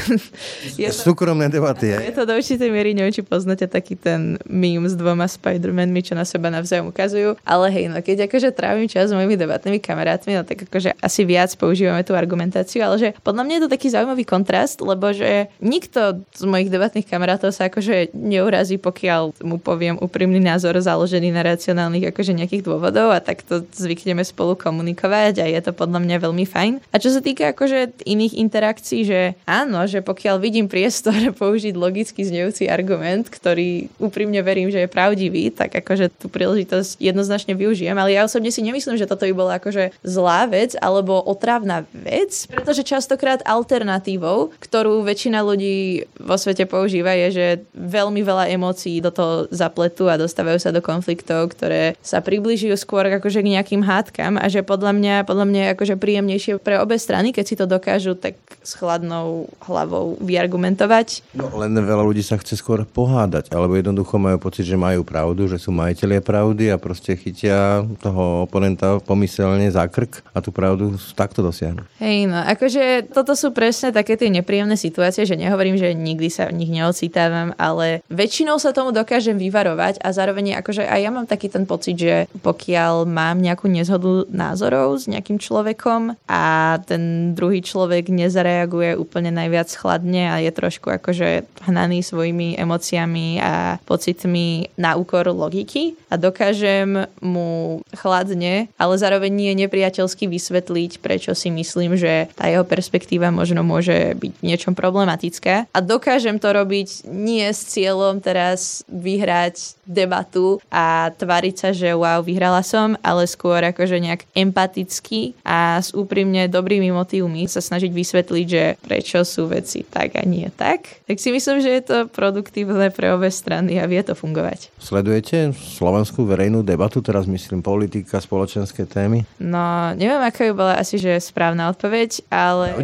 Speaker 1: je to, súkromné debaty?
Speaker 2: Je to do určitej miery, neviem, či poznáte taký ten meme s dvoma Spider-Manmi, čo na seba navzájom ukazujú ale hej, no keď akože trávim čas s mojimi debatnými kamarátmi, no tak akože asi viac používame tú argumentáciu, ale že podľa mňa je to taký zaujímavý kontrast, lebo že nikto z mojich debatných kamarátov sa akože neurazí, pokiaľ mu poviem úprimný názor založený na racionálnych akože nejakých dôvodov a takto zvykneme spolu komunikovať a je to podľa mňa veľmi fajn. A čo sa týka akože iných interakcií, že áno, že pokiaľ vidím priestor použiť logicky znejúci argument, ktorý úprimne verím, že je pravdivý, tak akože tú príležitosť jedno jednoznačne využijem, ale ja osobne si nemyslím, že toto by bola akože zlá vec alebo otravná vec, pretože častokrát alternatívou, ktorú väčšina ľudí vo svete používa, je, že veľmi veľa emócií do toho zapletú a dostávajú sa do konfliktov, ktoré sa približujú skôr akože k nejakým hádkam a že podľa mňa, podľa mňa je akože príjemnejšie pre obe strany, keď si to dokážu tak s chladnou hlavou vyargumentovať.
Speaker 1: No, len veľa ľudí sa chce skôr pohádať, alebo jednoducho majú pocit, že majú pravdu, že sú majiteľia pravdy a proste proste chytia toho oponenta pomyselne za krk a tú pravdu takto dosiahnu.
Speaker 2: Hej, no akože toto sú presne také tie nepríjemné situácie, že nehovorím, že nikdy sa v nich neocitávam, ale väčšinou sa tomu dokážem vyvarovať a zároveň akože aj ja mám taký ten pocit, že pokiaľ mám nejakú nezhodu názorov s nejakým človekom a ten druhý človek nezareaguje úplne najviac chladne a je trošku akože hnaný svojimi emóciami a pocitmi na úkor logiky a dokážem viem mu chladne, ale zároveň nie nepriateľsky vysvetliť, prečo si myslím, že tá jeho perspektíva možno môže byť niečom problematická. A dokážem to robiť nie s cieľom teraz vyhrať debatu a tvariť sa, že wow, vyhrala som, ale skôr akože nejak empaticky a s úprimne dobrými motívmi sa snažiť vysvetliť, že prečo sú veci tak a nie tak. Tak si myslím, že je to produktívne pre obe strany a vie to fungovať.
Speaker 1: Sledujete slovenskú verejnú debatu, teraz myslím politika, spoločenské témy?
Speaker 2: No, neviem, aká by bola asi, že správna odpoveď, ale...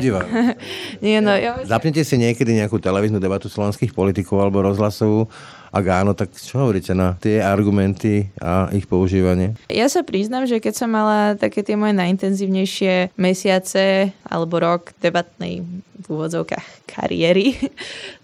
Speaker 2: nie, no, ja...
Speaker 1: Zapnete si niekedy nejakú televíznu debatu slovenských politikov alebo rozhlasovú ak áno, tak čo hovoríte na tie argumenty a ich používanie?
Speaker 2: Ja sa priznám, že keď som mala také tie moje najintenzívnejšie mesiace alebo rok debatnej v úvodzovkách kariéry,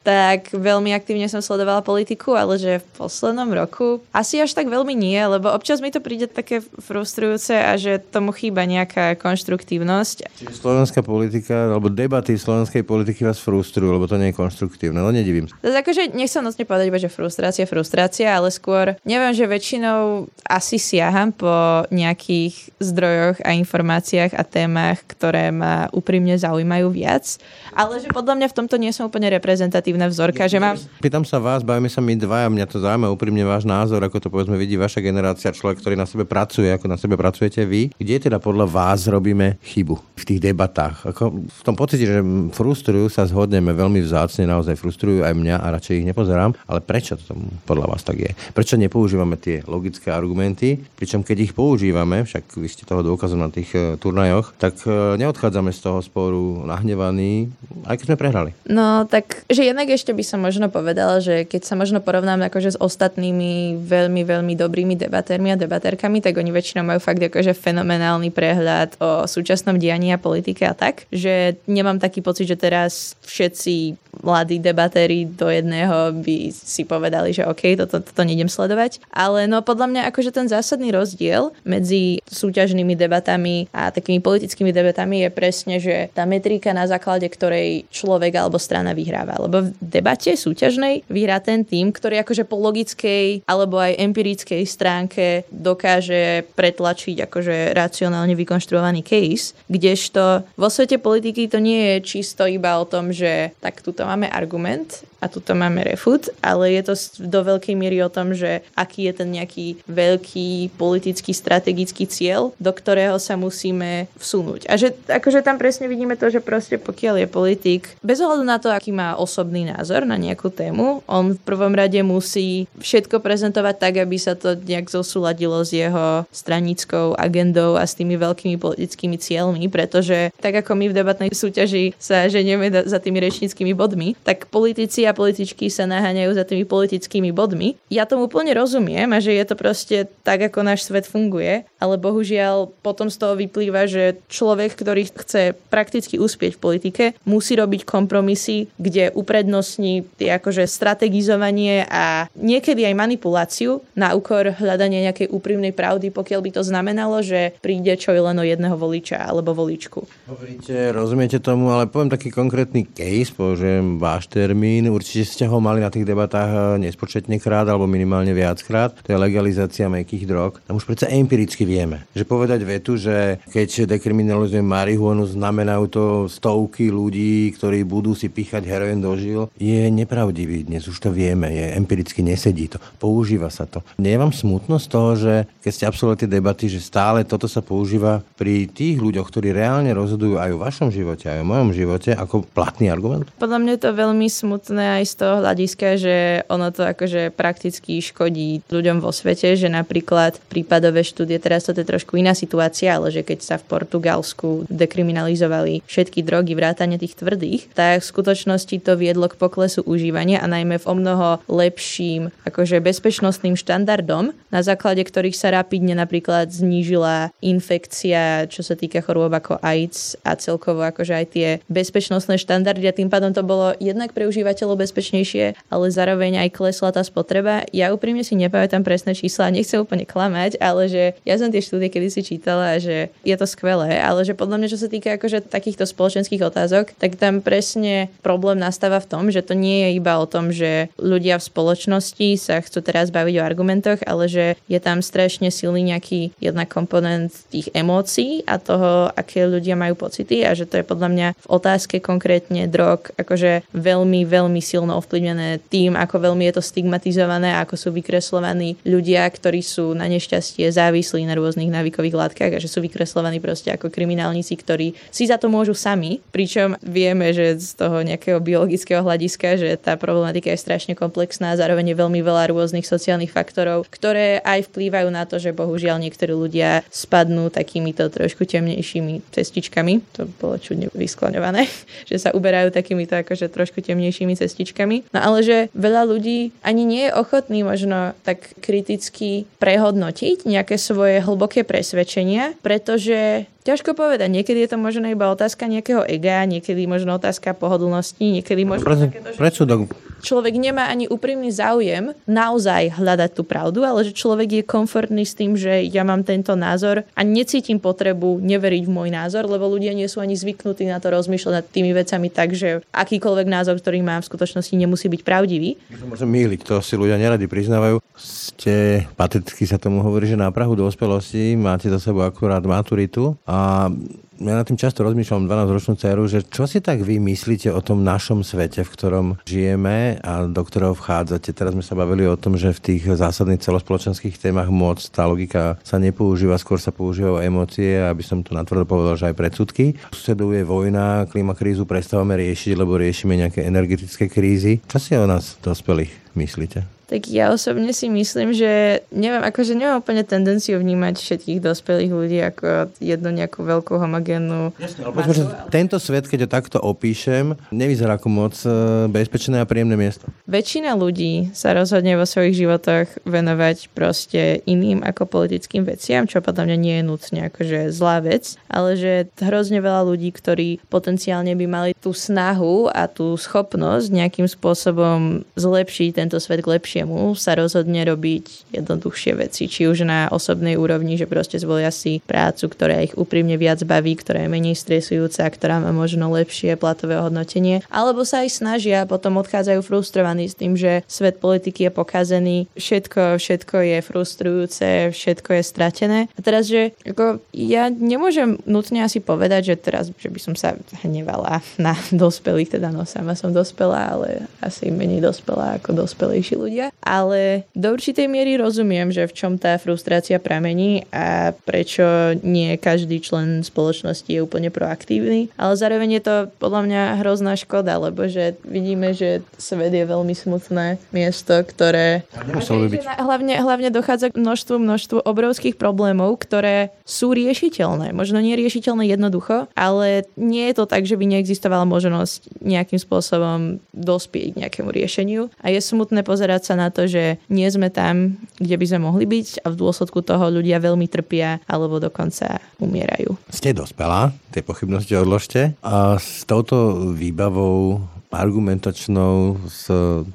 Speaker 2: tak veľmi aktívne som sledovala politiku, ale že v poslednom roku asi až tak veľmi nie, lebo občas mi to príde také frustrujúce a že tomu chýba nejaká konštruktívnosť.
Speaker 1: Čiže slovenská politika, alebo debaty slovenskej politiky vás frustrujú, lebo to nie je konštruktívne, no nedivím.
Speaker 2: To akože nechcem nocne povedať iba, že frustrácia, frustrácia, ale skôr neviem, že väčšinou asi siaham po nejakých zdrojoch a informáciách a témach, ktoré ma úprimne zaujímajú viac ale že podľa mňa v tomto nie som úplne reprezentatívna vzorka, že mám...
Speaker 1: Pýtam sa vás, bavíme sa my dvaja, mňa to zaujíma úprimne váš názor, ako to povedzme vidí vaša generácia, človek, ktorý na sebe pracuje, ako na sebe pracujete vy. Kde teda podľa vás robíme chybu v tých debatách? Ako v tom pocite, že frustrujú, sa zhodneme veľmi vzácne, naozaj frustrujú aj mňa a radšej ich nepozerám, ale prečo to podľa vás tak je? Prečo nepoužívame tie logické argumenty, pričom keď ich používame, však vy ste toho dôkazom na tých uh, turnajoch, tak uh, neodchádzame z toho sporu nahnevaní, aj keď sme prehrali.
Speaker 2: No tak, že jednak ešte by som možno povedala, že keď sa možno porovnám akože s ostatnými veľmi, veľmi dobrými debatérmi a debatérkami, tak oni väčšinou majú fakt akože fenomenálny prehľad o súčasnom dianí a politike a tak, že nemám taký pocit, že teraz všetci mladí debatéri do jedného by si povedali, že OK, toto, toto nejdem sledovať. Ale no podľa mňa akože ten zásadný rozdiel medzi súťažnými debatami a takými politickými debatami je presne, že tá metrika na základe ktorej človek alebo strana vyhráva. Lebo debate súťažnej vyhrá ten tým, ktorý akože po logickej alebo aj empirickej stránke dokáže pretlačiť akože racionálne vykonštruovaný case, kdežto vo svete politiky to nie je čisto iba o tom, že tak tuto máme argument a tuto máme refut, ale je to do veľkej miery o tom, že aký je ten nejaký veľký politický strategický cieľ, do ktorého sa musíme vsunúť. A že akože tam presne vidíme to, že proste pokiaľ je politik, bez ohľadu na to, aký má osobný názor na nejakú tému, on v prvom rade musí všetko prezentovať tak, aby sa to nejak zosúladilo s jeho stranickou agendou a s tými veľkými politickými cieľmi, pretože tak ako my v debatnej súťaži sa ženieme za tými rečníckými bodmi, tak politici a političky sa naháňajú za tými politickými bodmi. Ja tomu úplne rozumiem a že je to proste tak, ako náš svet funguje, ale bohužiaľ potom z toho vyplýva, že človek, ktorý chce prakticky uspieť v politike, musí robiť kompromisy, kde uprednostní akože strategizovanie a niekedy aj manipuláciu na úkor hľadania nejakej úprimnej pravdy, pokiaľ by to znamenalo, že príde čo je len o jedného voliča alebo voličku.
Speaker 1: Hovoríte, rozumiete tomu, ale poviem taký konkrétny case, použijem váš termín. Určite ste ho mali na tých debatách eh, nespočetne krát alebo minimálne viackrát. To je legalizácia mekých drog. Tam už predsa empiricky vieme, že povedať vetu, že keď dekriminalizujeme marihuanu, znamenajú to stovky ľudí, ktorí budú si píchať heroin do žil, je nepravdivý. Dnes už to vieme, je empiricky nesedí to. Používa sa to. Nie je vám smutno z toho, že keď ste absolvovali tie debaty, že stále toto sa používa pri tých ľuďoch, ktorí reálne rozhodujú aj o vašom živote, aj o mojom živote, ako platný argument?
Speaker 2: Podľa mňa je to veľmi smutné aj z toho hľadiska, že ono to akože prakticky škodí ľuďom vo svete, že napríklad prípadové štúdie, teraz to je trošku iná situácia, ale že keď sa v Portugalsku dekriminalizovali všetky drogy, vrátane tých tvrdých, tak v skutočnosti to viedlo k poklesu užívania a najmä v o mnoho lepším akože bezpečnostným štandardom, na základe ktorých sa rapidne napríklad znížila infekcia, čo sa týka chorôb ako AIDS a celkovo akože aj tie bezpečnostné štandardy a tým pádom to bolo jednak pre užívateľov bezpečnejšie, ale zároveň aj klesla tá spotreba. Ja úprimne si nepamätám presné čísla, nechcem úplne klamať, ale že ja som tie štúdie kedy si čítala, že je to skvelé, ale že podľa mňa, čo sa týka akože takýchto spoločenských otázok, tak tam presne problém nastáva v tom, že to nie je iba o tom, že ľudia v spoločnosti sa chcú teraz baviť o argumentoch, ale že je tam strašne silný nejaký jedna komponent tých emócií a toho, aké ľudia majú pocity a že to je podľa mňa v otázke konkrétne drog akože veľmi, veľmi silno ovplyvnené tým, ako veľmi je to stigmatizované ako sú vykreslovaní ľudia, ktorí sú na nešťastie závislí na rôznych návykových látkach a že sú vykreslovaní proste ako kriminálnici, ktorí si za to môžu sami, pričom vieme, že z toho nejakého biologického hľadiska, že tá problematika je strašne komplexná a zároveň je veľmi veľa rôznych sociálnych faktorov, ktoré aj vplývajú na to, že bohužiaľ niektorí ľudia spadnú takýmito trošku temnejšími cestičkami. To bolo čudne vyskloňované, že sa uberajú takýmito akože trošku temnejšími cestičkami. No ale že veľa ľudí ani nie je ochotný možno tak kriticky prehodnotiť nejaké svoje hlboké presvedčenia, pretože Ťažko povedať. Niekedy je to možno iba otázka nejakého ega, niekedy možno otázka pohodlnosti, niekedy možno...
Speaker 1: Pre, predsudok.
Speaker 2: Človek nemá ani úprimný záujem naozaj hľadať tú pravdu, ale že človek je komfortný s tým, že ja mám tento názor a necítim potrebu neveriť v môj názor, lebo ľudia nie sú ani zvyknutí na to rozmýšľať nad tými vecami tak, že akýkoľvek názor, ktorý mám v skutočnosti nemusí byť pravdivý.
Speaker 1: Môžem míliť, to si ľudia neradi priznávajú. Ste, pateticky sa tomu hovorí, že na Prahu dospelosti máte za sebou akurát maturitu a ja na tým často rozmýšľam 12-ročnú dceru, že čo si tak vy myslíte o tom našom svete, v ktorom žijeme a do ktorého vchádzate. Teraz sme sa bavili o tom, že v tých zásadných celospoločenských témach moc tá logika sa nepoužíva, skôr sa používajú emócie, aby som to natvrdo povedal, že aj predsudky. Suseduje vojna, klimakrízu prestávame riešiť, lebo riešime nejaké energetické krízy. Čo si o nás dospelých myslíte?
Speaker 2: Tak ja osobne si myslím, že neviem, akože nemám úplne tendenciu vnímať všetkých dospelých ľudí ako jednu nejakú veľkú homogénnu
Speaker 1: Jasne, ale tento svet, keď ho takto opíšem, nevyzerá ako moc e, bezpečné a príjemné miesto.
Speaker 2: Väčšina ľudí sa rozhodne vo svojich životoch venovať proste iným ako politickým veciam, čo podľa mňa nie je nutne akože zlá vec, ale že hrozne veľa ľudí, ktorí potenciálne by mali tú snahu a tú schopnosť nejakým spôsobom zlepšiť tento svet k lepšiemu lepšiemu sa rozhodne robiť jednoduchšie veci, či už na osobnej úrovni, že proste zvolia si prácu, ktorá ich úprimne viac baví, ktorá je menej stresujúca, ktorá má možno lepšie platové hodnotenie, alebo sa aj snažia, potom odchádzajú frustrovaní s tým, že svet politiky je pokazený, všetko, všetko je frustrujúce, všetko je stratené. A teraz, že ako, ja nemôžem nutne asi povedať, že teraz, že by som sa hnevala na dospelých, teda no sama som dospelá, ale asi menej dospelá ako dospelejší ľudia ľudia, ale do určitej miery rozumiem, že v čom tá frustrácia pramení a prečo nie každý člen spoločnosti je úplne proaktívny, ale zároveň je to podľa mňa hrozná škoda, lebo že vidíme, že svet je veľmi smutné miesto, ktoré...
Speaker 1: by byť.
Speaker 2: Hlavne, hlavne dochádza k množstvu, množstvu obrovských problémov, ktoré sú riešiteľné. Možno nie riešiteľné jednoducho, ale nie je to tak, že by neexistovala možnosť nejakým spôsobom dospieť k nejakému riešeniu. A je smutné pozerať sa na to, že nie sme tam, kde by sme mohli byť a v dôsledku toho ľudia veľmi trpia alebo dokonca umierajú.
Speaker 1: Ste dospelá, tie pochybnosti odložte. A s touto výbavou argumentačnou, s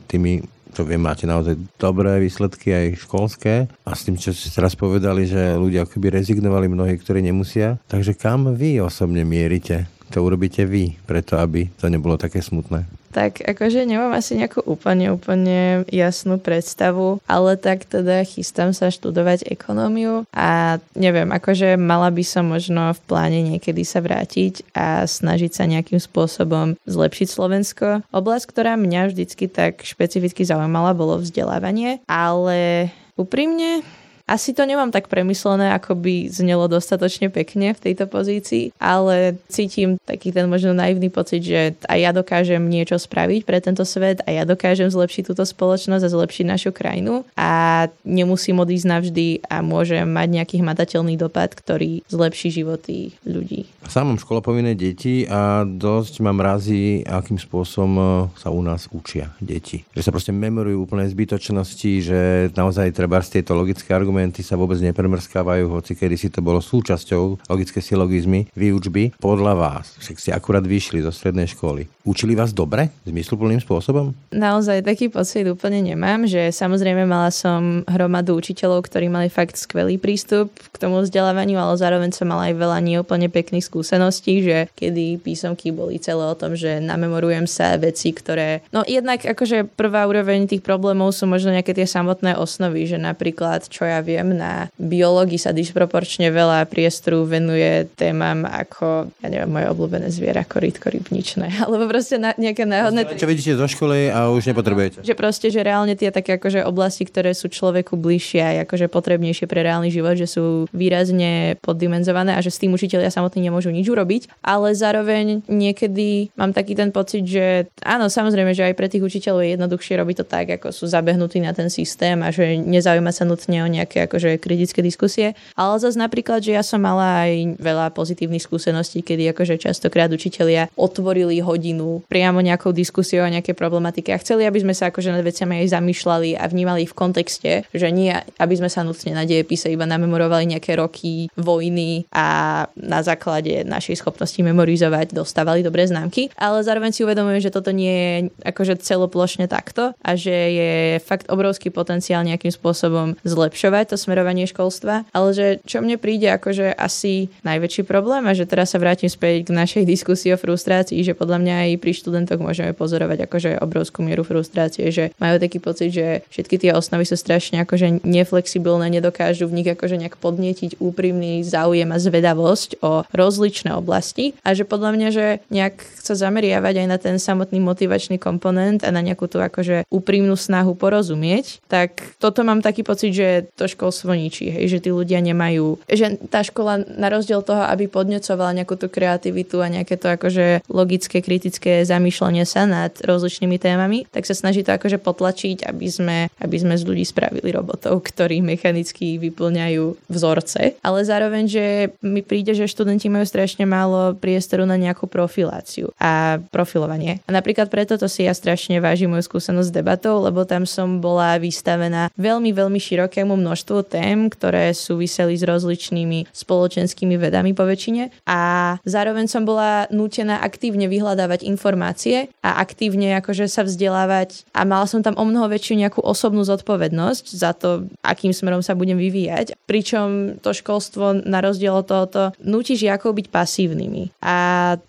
Speaker 1: tými čo viem, máte naozaj dobré výsledky aj školské a s tým, čo ste teraz povedali, že ľudia akoby rezignovali mnohí, ktorí nemusia. Takže kam vy osobne mierite? To urobíte vy, preto aby to nebolo také smutné?
Speaker 2: Tak akože nemám asi nejakú úplne, úplne jasnú predstavu, ale tak teda chystám sa študovať ekonómiu a neviem, akože mala by som možno v pláne niekedy sa vrátiť a snažiť sa nejakým spôsobom zlepšiť Slovensko. Oblasť, ktorá mňa vždycky tak špecificky zaujímala, bolo vzdelávanie, ale úprimne asi to nemám tak premyslené, ako by znelo dostatočne pekne v tejto pozícii, ale cítim taký ten možno naivný pocit, že aj ja dokážem niečo spraviť pre tento svet a ja dokážem zlepšiť túto spoločnosť a zlepšiť našu krajinu a nemusím odísť navždy a môžem mať nejaký hmatateľný dopad, ktorý zlepší životy ľudí.
Speaker 1: Sám mám školopovinné deti a dosť mám razy, akým spôsobom e, sa u nás učia deti. Že sa proste memorujú úplne zbytočnosti, že naozaj treba z tieto logické argumenty argumenty sa vôbec nepremrskávajú, hoci kedy si to bolo súčasťou logické silogizmy výučby. Podľa vás, však si akurát vyšli zo strednej školy. Učili vás dobre, zmysluplným spôsobom?
Speaker 2: Naozaj taký pocit úplne nemám, že samozrejme mala som hromadu učiteľov, ktorí mali fakt skvelý prístup k tomu vzdelávaniu, ale zároveň som mala aj veľa neúplne pekných skúseností, že kedy písomky boli celé o tom, že namemorujem sa veci, ktoré... No jednak akože prvá úroveň tých problémov sú možno nejaké tie samotné osnovy, že napríklad, čo ja viem, na biológii sa disproporčne veľa priestoru venuje témam ako, ja neviem, moje obľúbené zviera, korytko rybničné, alebo proste na, nejaké náhodné...
Speaker 1: Čo vidíte zo školy a už nepotrebujete?
Speaker 2: Že proste, že reálne tie také akože oblasti, ktoré sú človeku bližšie a akože potrebnejšie pre reálny život, že sú výrazne poddimenzované a že s tým učiteľia samotní nemôžu nič urobiť, ale zároveň niekedy mám taký ten pocit, že áno, samozrejme, že aj pre tých učiteľov je jednoduchšie robiť to tak, ako sú zabehnutí na ten systém a že nezaujíma sa nutne o nejaké akože kritické diskusie. Ale zase napríklad, že ja som mala aj veľa pozitívnych skúseností, kedy akože častokrát učitelia otvorili hodinu priamo nejakou diskusiou o nejaké problematike a chceli, aby sme sa akože nad veciami aj zamýšľali a vnímali v kontexte, že nie, aby sme sa nutne na dejepise iba namemorovali nejaké roky vojny a na základe našej schopnosti memorizovať dostávali dobré známky, ale zároveň si uvedomujem, že toto nie je akože celoplošne takto a že je fakt obrovský potenciál nejakým spôsobom zlepšovať to smerovanie školstva, ale že čo mne príde akože asi najväčší problém a že teraz sa vrátim späť k našej diskusii o frustrácii, že podľa mňa aj pri študentoch môžeme pozorovať akože obrovskú mieru frustrácie, že majú taký pocit, že všetky tie osnovy sú strašne akože neflexibilné, nedokážu v nich akože nejak podnietiť úprimný záujem a zvedavosť o rozličné oblasti. A že podľa mňa, že nejak sa zameriavať aj na ten samotný motivačný komponent a na nejakú tú akože úprimnú snahu porozumieť, tak toto mám taký pocit, že to školstvo ničí, hej, že tí ľudia nemajú, že tá škola na rozdiel toho, aby podnecovala nejakú tú kreativitu a nejaké to akože logické, kritické zamýšľanie sa nad rozličnými témami, tak sa snaží to akože potlačiť, aby sme, aby sme z ľudí spravili robotov, ktorí mechanicky vyplňajú vzorce. Ale zároveň, že mi príde, že študenti majú strašne málo priestoru na nejakú profiláciu a profilovanie. A napríklad preto to si ja strašne vážim moju skúsenosť s debatou, lebo tam som bola vystavená veľmi, veľmi širokému množstvu tém, ktoré súviseli s rozličnými spoločenskými vedami po väčšine a zároveň som bola nútená aktívne vyhľadávať informácie a aktívne akože sa vzdelávať a mala som tam o mnoho väčšiu nejakú osobnú zodpovednosť za to, akým smerom sa budem vyvíjať. Pričom to školstvo na rozdiel od tohoto nutí žiakov byť pasívnymi. A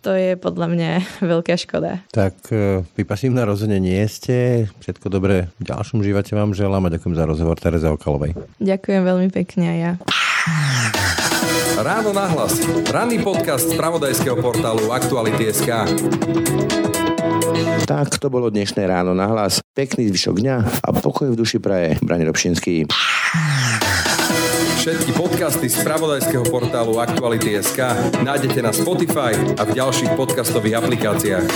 Speaker 2: to je podľa mňa veľká škoda.
Speaker 1: Tak e, vy pasívna rozhodne nie ste. Všetko dobré v ďalšom živote vám želám a ďakujem za rozhovor Tereza Okalovej.
Speaker 2: Ďakujem veľmi pekne a ja.
Speaker 4: Ráno nahlas. Ranný podcast z pravodajského portálu Aktuality.sk.
Speaker 1: Tak to bolo dnešné ráno na hlas. Pekný zvyšok dňa a pokoj v duši praje. Brani Robšinský.
Speaker 4: Všetky podcasty z pravodajského portálu Aktuality.sk nájdete na Spotify a v ďalších podcastových aplikáciách.